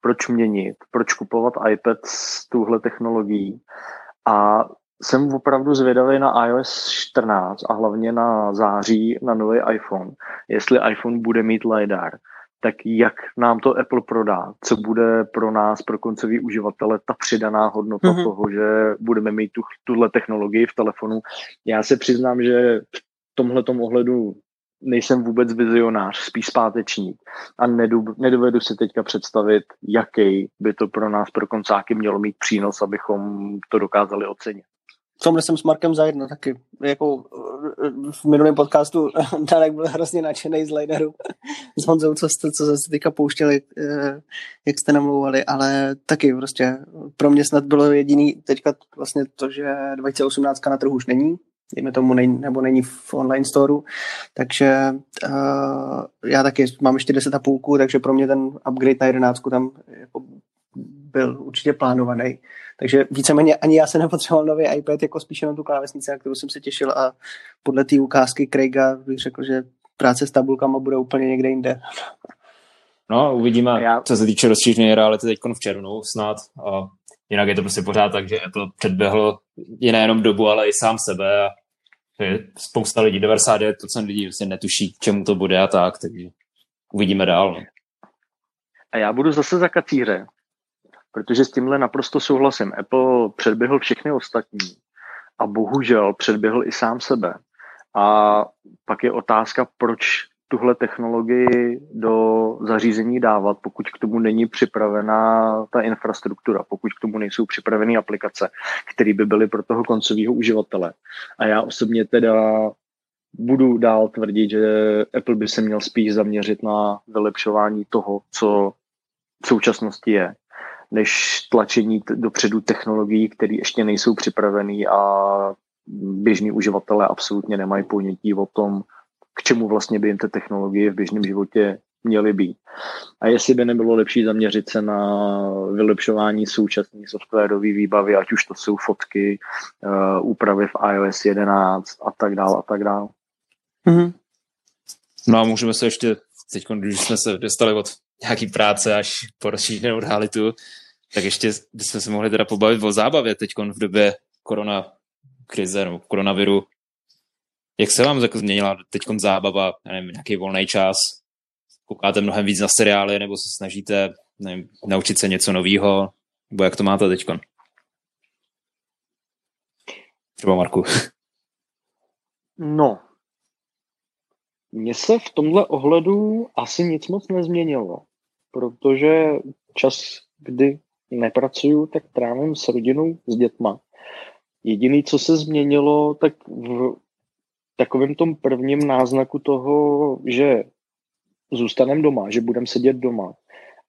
proč měnit, proč kupovat iPad s touhle technologií a jsem opravdu zvědavý na iOS 14 a hlavně na září na nový iPhone, jestli iPhone bude mít LiDAR tak jak nám to Apple prodá, co bude pro nás, pro koncový uživatele, ta přidaná hodnota mm-hmm. toho, že budeme mít tu, tuhle technologii v telefonu. Já se přiznám, že v tomhle ohledu nejsem vůbec vizionář, spíš zpátečník a nedovedu si teďka představit, jaký by to pro nás, pro koncáky mělo mít přínos, abychom to dokázali ocenit v tomhle jsem s Markem zajedno taky. Jako v minulém podcastu Danek byl hrozně nadšený z Lideru s Honzou, co jste, co jste teďka pouštěli, eh, jak jste namlouvali, ale taky prostě pro mě snad bylo jediný teďka vlastně to, že 2018 na trhu už není, dejme tomu, nej, nebo není v online storu, takže uh, já taky mám ještě 10 a půlku, takže pro mě ten upgrade na 11 tam jako byl určitě plánovaný. Takže víceméně ani já se nepotřeboval nový iPad, jako spíše na tu klávesnici, na kterou jsem se těšil a podle té ukázky Craiga bych řekl, že práce s tabulkama bude úplně někde jinde. No, uvidíme, já... co se týče rozšířené reality teď v červnu snad. A jinak je to prostě pořád tak, že Apple předběhl i nejenom dobu, ale i sám sebe a spousta lidí, 99% lidí prostě netuší, čemu to bude a tak, takže uvidíme dál. No. A já budu zase za kacíře, protože s tímhle naprosto souhlasím. Apple předběhl všechny ostatní a bohužel předběhl i sám sebe. A pak je otázka, proč tuhle technologii do zařízení dávat, pokud k tomu není připravená ta infrastruktura, pokud k tomu nejsou připravené aplikace, které by byly pro toho koncového uživatele. A já osobně teda budu dál tvrdit, že Apple by se měl spíš zaměřit na vylepšování toho, co v současnosti je, než tlačení dopředu technologií, které ještě nejsou připravené a běžní uživatelé absolutně nemají ponětí o tom, k čemu vlastně by jim ty technologie v běžném životě měly být. A jestli by nebylo lepší zaměřit se na vylepšování současné softwarové výbavy, ať už to jsou fotky, uh, úpravy v iOS 11 a tak dále a tak dále. Mm-hmm. No a můžeme se ještě, teď, když jsme se dostali od nějaký práce až po rozšířenou realitu, tak ještě bychom se mohli teda pobavit o zábavě teď v době korona krize, no, koronaviru. Jak se vám jako změnila teď zábava, nevím, nějaký volný čas? Koukáte mnohem víc na seriály, nebo se snažíte nevím, naučit se něco nového? Nebo jak to máte teď? Třeba Marku. No, mně se v tomhle ohledu asi nic moc nezměnilo, protože čas, kdy nepracuju, tak trávím s rodinou, s dětma. Jediný, co se změnilo, tak v takovém tom prvním náznaku toho, že zůstaneme doma, že budeme sedět doma.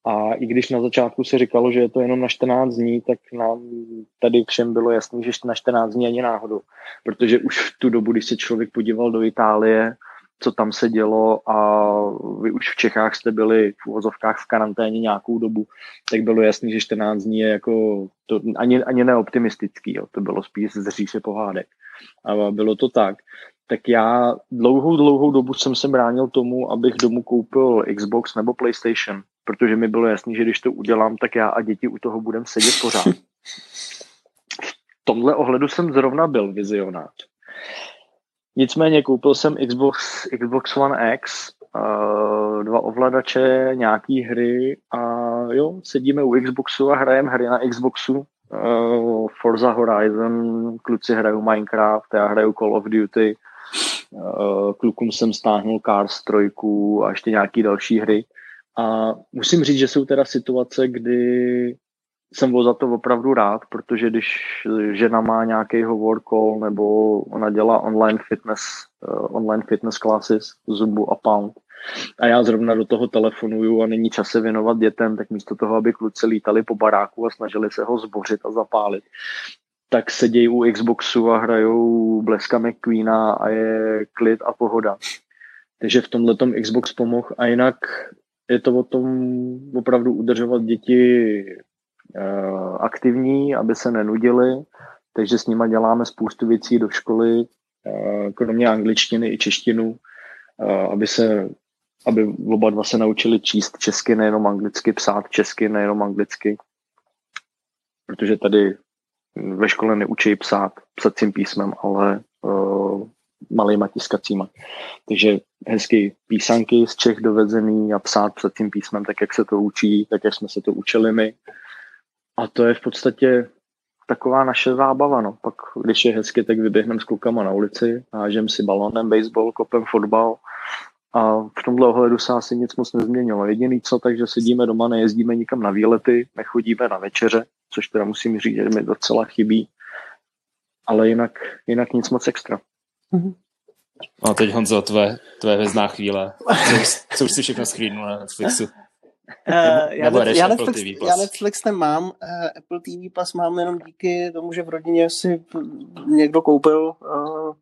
A i když na začátku se říkalo, že je to jenom na 14 dní, tak nám tady všem bylo jasné, že na 14 dní ani náhodou. Protože už v tu dobu, když se člověk podíval do Itálie, co tam se dělo a vy už v Čechách jste byli v uvozovkách v karanténě nějakou dobu, tak bylo jasný, že 14 dní je jako to ani, ani neoptimistický, jo. to bylo spíš z říše pohádek. A bylo to tak. Tak já dlouhou, dlouhou dobu jsem se bránil tomu, abych domů koupil Xbox nebo PlayStation, protože mi bylo jasný, že když to udělám, tak já a děti u toho budeme sedět pořád. V tomhle ohledu jsem zrovna byl vizionář. Nicméně koupil jsem Xbox, Xbox One X, uh, dva ovladače, nějaký hry a jo, sedíme u Xboxu a hrajeme hry na Xboxu. Uh, Forza Horizon, kluci hrajou Minecraft, já hraju Call of Duty, uh, klukům jsem stáhnul Cars 3 a ještě nějaký další hry. A musím říct, že jsou teda situace, kdy jsem byl za to opravdu rád, protože když žena má nějaký hovor call nebo ona dělá online fitness, uh, online fitness classes, Zumbu a Pound, a já zrovna do toho telefonuju a není čas se věnovat dětem, tak místo toho, aby kluci lítali po baráku a snažili se ho zbořit a zapálit, tak sedějí u Xboxu a hrajou Bleska McQueena a je klid a pohoda. Takže v tomhle Xbox pomohl a jinak je to o tom opravdu udržovat děti aktivní, aby se nenudili, takže s nima děláme spoustu věcí do školy, eh, kromě angličtiny i češtinu, eh, aby se aby oba dva se naučili číst česky, nejenom anglicky, psát česky, nejenom anglicky. Protože tady ve škole neučí psát psacím písmem, ale uh, malýma tiskacíma. Takže hezky písanky z Čech dovezený a psát psacím písmem, tak jak se to učí, tak jak jsme se to učili my. A to je v podstatě taková naše zábava. No. Pak, když je hezky, tak vyběhneme s klukama na ulici, hážem si balonem, baseball, kopem fotbal. A v tomhle ohledu se asi nic moc nezměnilo. Jediný co, takže sedíme doma, nejezdíme nikam na výlety, nechodíme na večeře, což teda musím říct, že mi docela chybí. Ale jinak, jinak nic moc extra. Mm-hmm. A teď Honzo, tvé, tvé hvězdná chvíle. Co, co už si všechno schrínul na Netflixu? Uh, já, ne, já, Netflix, já Netflix nemám, uh, Apple TV Plus mám jenom díky tomu, že v rodině si někdo koupil uh,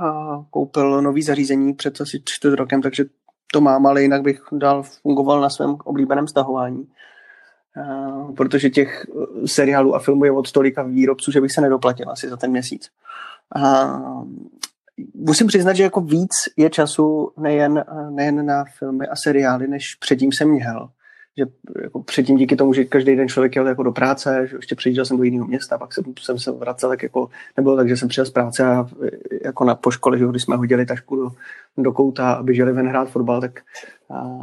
a koupil nový zařízení před asi čtyři rokem, takže to mám, ale jinak bych dál fungoval na svém oblíbeném stahování. Uh, protože těch seriálů a filmů je od tolika výrobců, že bych se nedoplatil asi za ten měsíc. Uh, musím přiznat, že jako víc je času nejen, nejen na filmy a seriály, než předtím jsem měl. Že jako předtím díky tomu, že každý den člověk jel jako do práce, že ještě přijížděl jsem do jiného města, pak jsem, jsem se vracel, tak jako nebylo tak, že jsem přijel z práce a jako na, po škole, že když jsme hodili tašku do, do kouta, aby žili ven hrát fotbal, tak, a,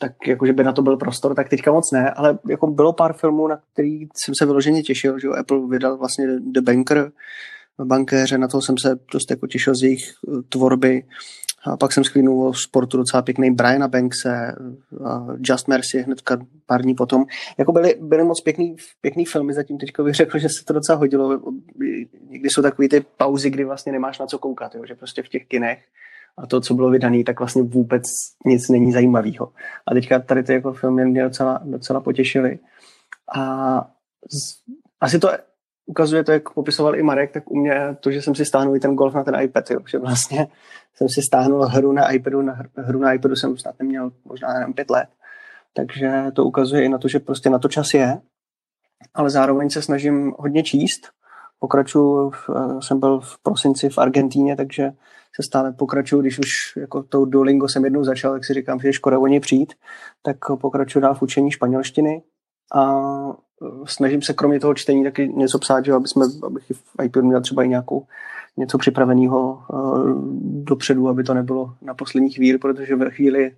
tak jako, že by na to byl prostor, tak teďka moc ne, ale jako bylo pár filmů, na který jsem se vyloženě těšil, že Apple vydal vlastně The Banker, bankéře, na to jsem se dost jako těšil z jejich tvorby. A pak jsem sklínul o sportu docela pěkný Briana Bankse, Just Mercy hnedka pár dní potom. Jako byly, byly moc pěkný, pěkný filmy, zatím teďka bych řekl, že se to docela hodilo. Někdy jsou takové ty pauzy, kdy vlastně nemáš na co koukat, jo? že prostě v těch kinech a to, co bylo vydané, tak vlastně vůbec nic není zajímavého. A teďka tady ty jako filmy mě docela, docela potěšily. A z, asi to ukazuje to, jak popisoval i Marek, tak u mě to, že jsem si stáhnul i ten golf na ten iPad, jo, že vlastně jsem si stáhnul hru na iPadu, na hru na iPadu jsem snad neměl možná jenom pět let, takže to ukazuje i na to, že prostě na to čas je, ale zároveň se snažím hodně číst, pokračuju, jsem byl v prosinci v Argentíně, takže se stále pokračuju, když už jako tou Duolingo jsem jednou začal, tak si říkám, že je škoda o něj přijít, tak pokračuju dál v učení španělštiny. A snažím se kromě toho čtení taky něco psát, že aby jsme, abych v iPadu měl třeba i nějakou něco připraveného uh, dopředu, aby to nebylo na poslední chvíli, protože ve chvíli,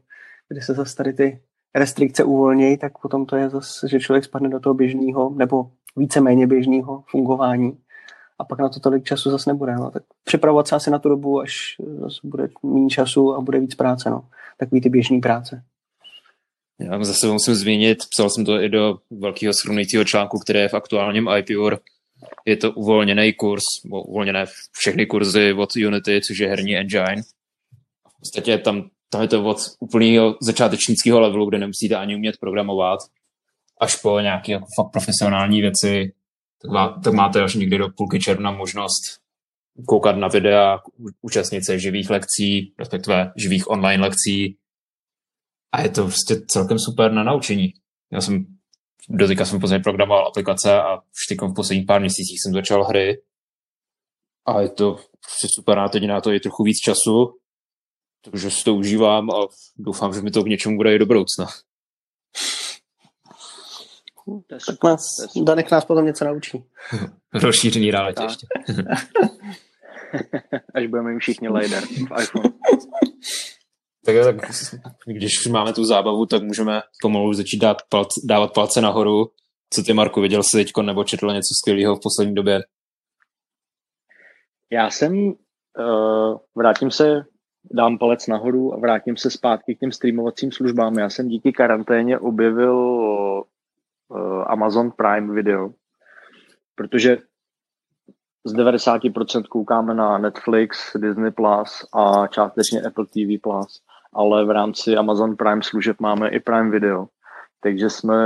kdy se zase tady ty restrikce uvolnějí, tak potom to je zase, že člověk spadne do toho běžného nebo víceméně běžného fungování a pak na to tolik času zase nebude. No. Tak připravovat se asi na tu dobu, až zase bude méně času a bude víc práce. No. Takový ty běžný práce. Já zase musím zmínit, psal jsem to i do velkého shrnujícího článku, které je v aktuálním IPUR. Je to uvolněný kurz, uvolněné všechny kurzy od Unity, což je herní engine. V podstatě tam, tam je to od úplného začátečnického levelu, kde nemusíte ani umět programovat, až po nějaké jako fakt profesionální věci, tak, má, tak máte až někdy do půlky června možnost koukat na videa, účastnit se živých lekcí, respektive živých online lekcí, a je to prostě celkem super na naučení. Já jsem do teďka jsem později programoval aplikace a už teď v posledních pár měsících jsem začal hry a je to prostě super na teď na to je trochu víc času, takže si to užívám a doufám, že mi to k něčemu bude i do budoucna. Tak nás, Danek nás potom něco naučí. Rozšířený reality ještě. Až budeme mít všichni LiDAR v iPhone. Tak, tak když už máme tu zábavu, tak můžeme pomalu začít dát palce, dávat palce nahoru. Co ty, Marku, viděl jsi teď nebo četl něco skvělého v poslední době? Já jsem, uh, vrátím se, dám palec nahoru a vrátím se zpátky k těm streamovacím službám. Já jsem díky karanténě objevil uh, Amazon Prime Video, protože z 90% koukáme na Netflix, Disney Plus a částečně Apple TV Plus ale v rámci Amazon Prime služeb máme i Prime Video. Takže jsme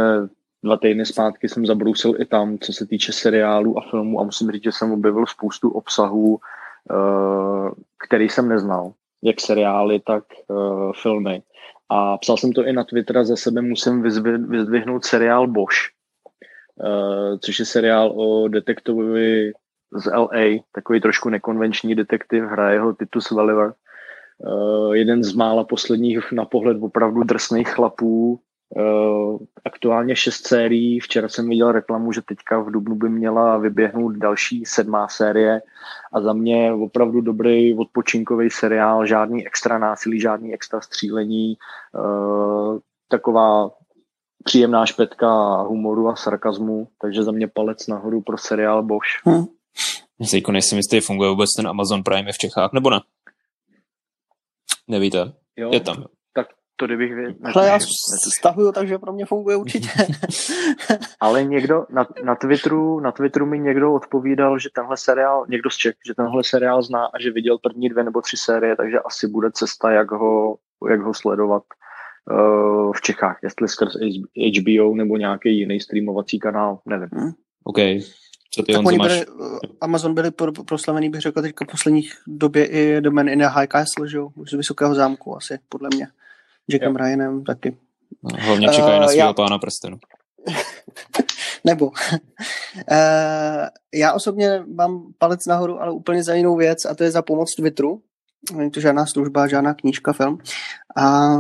dva týdny zpátky jsem zabrousil i tam, co se týče seriálů a filmů a musím říct, že jsem objevil spoustu obsahů, eh, který jsem neznal, jak seriály, tak eh, filmy. A psal jsem to i na Twitter za sebe musím vyzdvihnout seriál Bosch, eh, což je seriál o detektivovi z LA, takový trošku nekonvenční detektiv, hraje ho Titus Welliver jeden z mála posledních na pohled opravdu drsných chlapů. Uh, aktuálně šest sérií. Včera jsem viděl reklamu, že teďka v Dubnu by měla vyběhnout další sedmá série a za mě opravdu dobrý odpočinkový seriál, žádný extra násilí, žádný extra střílení, uh, taková příjemná špetka humoru a sarkazmu, takže za mě palec nahoru pro seriál Bosch. Hmm. Já nejsem jistý, funguje vůbec ten Amazon Prime v Čechách, nebo ne? Nevíte? Jo, je tam. Tak to kdybych věděl. Ale já stahuju, takže pro mě funguje určitě. Ale někdo na, na, Twitteru, na Twitteru mi někdo odpovídal, že tenhle seriál, někdo z Čech, že tenhle seriál zná a že viděl první dvě nebo tři série, takže asi bude cesta, jak ho, jak ho sledovat uh, v Čechách, jestli skrz HBO nebo nějaký jiný streamovací kanál, nevím. Hmm. OK. Co ty, Honzo, máš? Byli, Amazon byli pro, proslavený, bych řekl, teďka v posledních době i do Man in a High Castle, že jo, z Vysokého zámku asi, podle mě. Jackem jo. Ryanem taky. No, hlavně čekají uh, na svého já... pána prstenu. Nebo. uh, já osobně mám palec nahoru, ale úplně za jinou věc a to je za pomoc Twitteru. Není to žádná služba, žádná knížka, film. A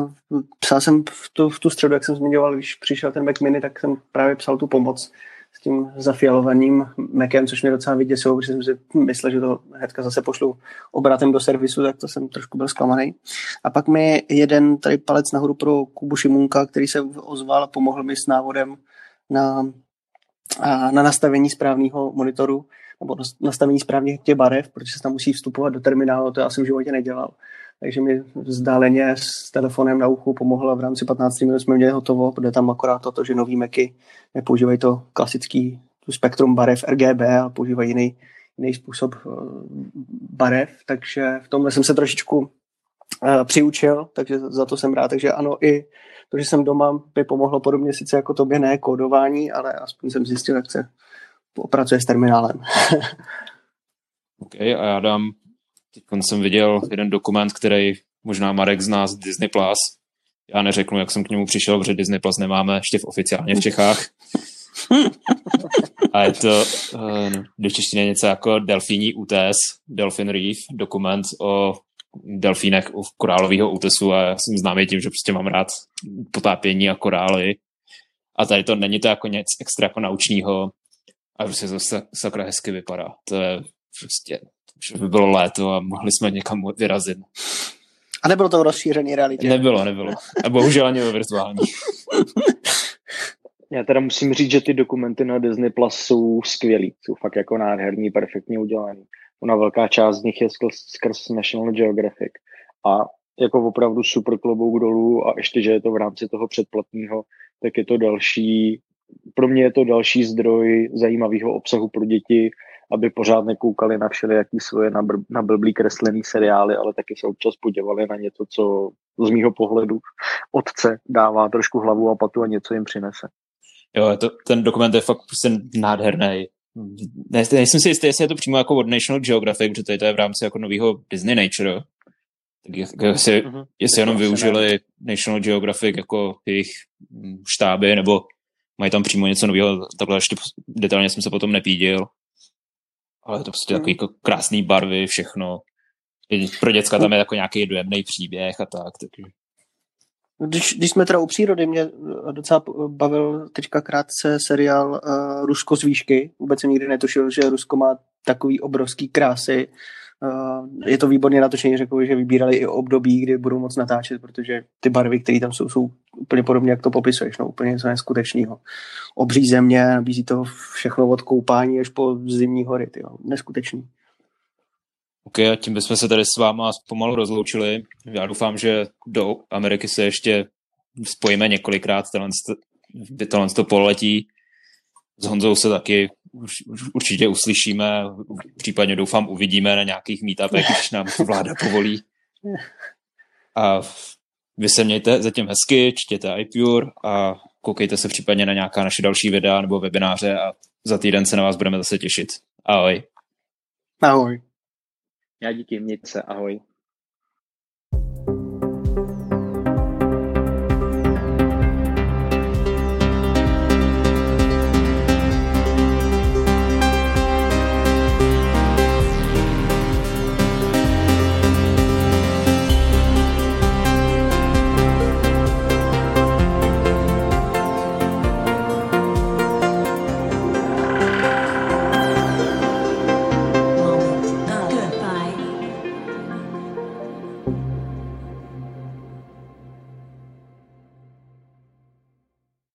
psal jsem v tu, v tu středu, jak jsem zmiňoval, když přišel ten Mac Mini, tak jsem právě psal tu pomoc s tím zafialovaným Macem, což mě docela vyděsilo, protože jsem si myslel, že to hnedka zase pošlu obratem do servisu, tak to jsem trošku byl zklamaný. A pak mi jeden tady palec nahoru pro Kubu Šimunka, který se ozval a pomohl mi s návodem na, na nastavení správného monitoru nebo nastavení správných těch barev, protože se tam musí vstupovat do terminálu, to já jsem v životě nedělal. Takže mi vzdáleně s telefonem na uchu pomohlo v rámci 15 minut jsme měli hotovo, protože tam akorát toto, že nový Macy nepoužívají to klasický tu spektrum barev RGB a používají jiný, jiný způsob eh, barev, takže v tomhle jsem se trošičku uh, přiučil, takže za to jsem rád. Takže ano, i to, že jsem doma, by pomohlo podobně sice jako tobě, ne kódování, ale aspoň jsem zjistil, jak se pracuje s terminálem. OK, a já dám, teď jsem viděl jeden dokument, který možná Marek zná z Disney+. Plus. Já neřeknu, jak jsem k němu přišel, protože Disney Plus nemáme ještě v oficiálně v Čechách. A je to uh, do češtiny něco jako Delfíní útes, Delfin Reef, dokument o delfínech u korálového útesu a já jsem známý tím, že prostě mám rád potápění a korály. A tady to není to jako něco extra jako naučného, a prostě to sakra hezky vypadá. To je prostě, že by bylo léto a mohli jsme někam vyrazit. A nebylo to v rozšířený realitě? Nebylo, nebylo. A bohužel ani ve virtuální. Já teda musím říct, že ty dokumenty na Disney Plus jsou skvělý, jsou fakt jako nádherný, perfektně udělaný. Ona velká část z nich je skrz, skrz National Geographic a jako opravdu super klobouk dolů a ještě, že je to v rámci toho předplatného, tak je to další pro mě je to další zdroj zajímavého obsahu pro děti, aby pořád nekoukali na všelijaký svoje na, br- na blblý kreslený seriály, ale taky se občas podívali na něco, co z mýho pohledu otce dává trošku hlavu a patu a něco jim přinese. Jo, to, ten dokument je fakt prostě nádherný. Ne, nejsem si jistý, jestli je to přímo jako od National Geographic, protože to je v rámci jako nového Disney Nature. Tak jestli, uh-huh. jestli jenom využili National Geographic jako jejich štáby, nebo mají tam přímo něco nového, takhle ještě detailně jsem se potom nepídil. Ale je to prostě takový jako krásný barvy, všechno. Pro děcka tam je jako nějaký dojemný příběh a tak. Takže. Když, když jsme teda u přírody, mě docela bavil teďka krátce seriál uh, Rusko z výšky. Vůbec jsem nikdy netušil, že Rusko má takový obrovský krásy je to výborně natočení, řekl, že vybírali i období, kdy budou moc natáčet, protože ty barvy, které tam jsou, jsou úplně podobně, jak to popisuješ, no, úplně něco neskutečného. Obří země, nabízí to všechno od koupání až po zimní hory, tyjo, neskutečný. OK, a tím bychom se tady s váma pomalu rozloučili. Já doufám, že do Ameriky se ještě spojíme několikrát tohle, tohle to poletí. S Honzou se taky určitě uslyšíme, případně doufám uvidíme na nějakých meetupech, když nám vláda povolí. A vy se mějte zatím hezky, čtěte iPure a koukejte se případně na nějaká naše další videa nebo webináře a za týden se na vás budeme zase těšit. Ahoj. Ahoj. Já díky, mějte se, ahoj.